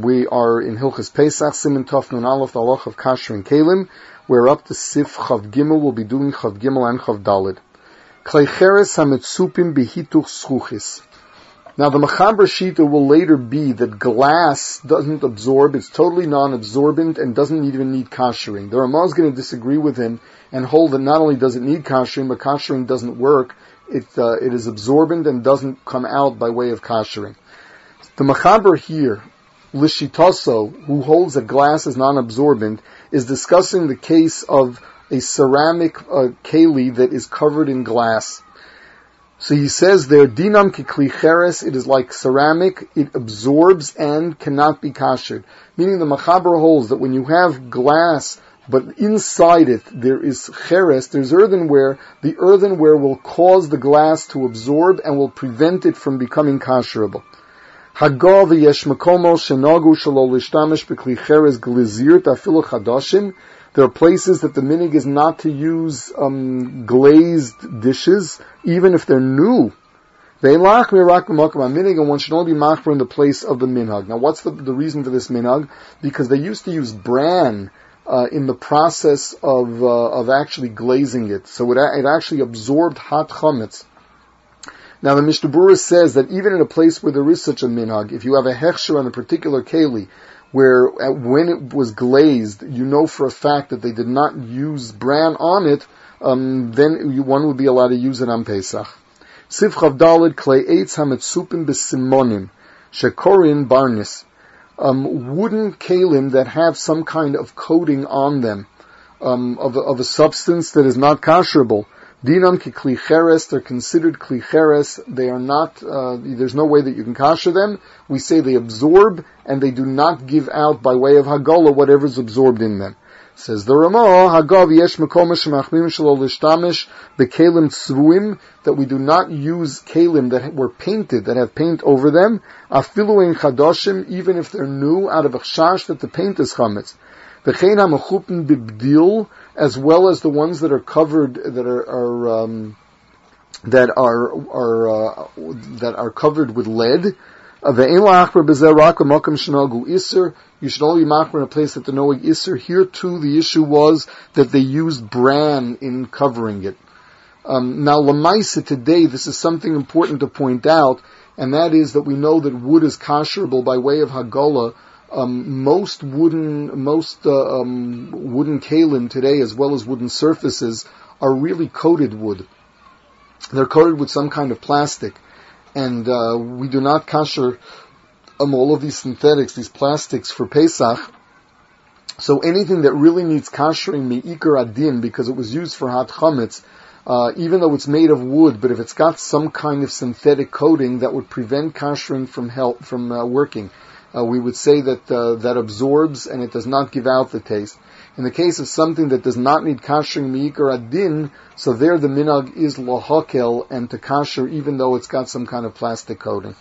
We are in Hilchas Pesach, Siman Tov Nun Aleph, the Aloch of Kasher and Kalim. We're up to Sif Chav Gimel. We'll be doing Chav Gimel and Chav Dalid. Kleicheres Hametsupim Behituch Schuchis. Now the Machaber Shita will later be that glass doesn't absorb, it's totally non-absorbent and doesn't even need kashering. The Ramah is going to disagree with him and hold that not only does it need kashering, but kashering doesn't work. It, uh, it is absorbent and doesn't come out by way of kashering. The Machaber here, Lishitoso, who holds that glass is non-absorbent, is discussing the case of a ceramic uh, keli that is covered in glass. So he says there, dinam kiklicheres, it is like ceramic, it absorbs and cannot be kashered. Meaning the machaber holds that when you have glass, but inside it there is cheres, there's earthenware, the earthenware will cause the glass to absorb and will prevent it from becoming kasherable. Makomo shenagu shelo lishtamish beklicheres glizirt afilu chadashim, there are places that the minig is not to use um, glazed dishes, even if they're new. Ve'lach mirak minig, and one should only be machmer in the place of the minhag. Now, what's the, the reason for this minhag? Because they used to use bran uh, in the process of uh, of actually glazing it, so it, it actually absorbed hot chametz. Now, the Mishnah says that even in a place where there is such a minhag, if you have a hechsher on a particular keli, where when it was glazed, you know for a fact that they did not use bran on it, um, then you, one would be allowed to use it on Pesach. Sif Chavdalid Klei Eitz Hametzupim B'Simonim Shekorin Barnis um, Wooden kalim that have some kind of coating on them um, of, of a substance that is not kasherable. Dinam ki klicheres, they're considered klicheres. They are not, uh, there's no way that you can kasher them. We say they absorb and they do not give out by way of hagola whatever's absorbed in them. Says the Ramah, Hagav yesh mekom shemachmim shelo lishtamish bekelim tzvuim, that we do not use kalim that were painted, that have paint over them, afilu in chadoshim, even if they're new, out of a chash that the paint is chametz. V'chein ha-mechupin bibdil, as well as the ones that are covered, that are, are um, that are are uh, that are covered with lead. You should only machmer in a place that the knowing iser. Here too, the issue was that they used bran in covering it. Um, now, lamaisa today, this is something important to point out, and that is that we know that wood is kasherable by way of hagola um, most wooden most uh, um, wooden kalim today, as well as wooden surfaces, are really coated wood. They're coated with some kind of plastic, and uh, we do not kasher um, all of these synthetics, these plastics for Pesach. So anything that really needs kashering me'ikar adin because it was used for hot chametz, uh, even though it's made of wood, but if it's got some kind of synthetic coating that would prevent kashering from help from uh, working uh, we would say that uh, that absorbs and it does not give out the taste. In the case of something that does not need kashering me'ikar adin, so there the minag is lahakel and to kasher even though it's got some kind of plastic coating.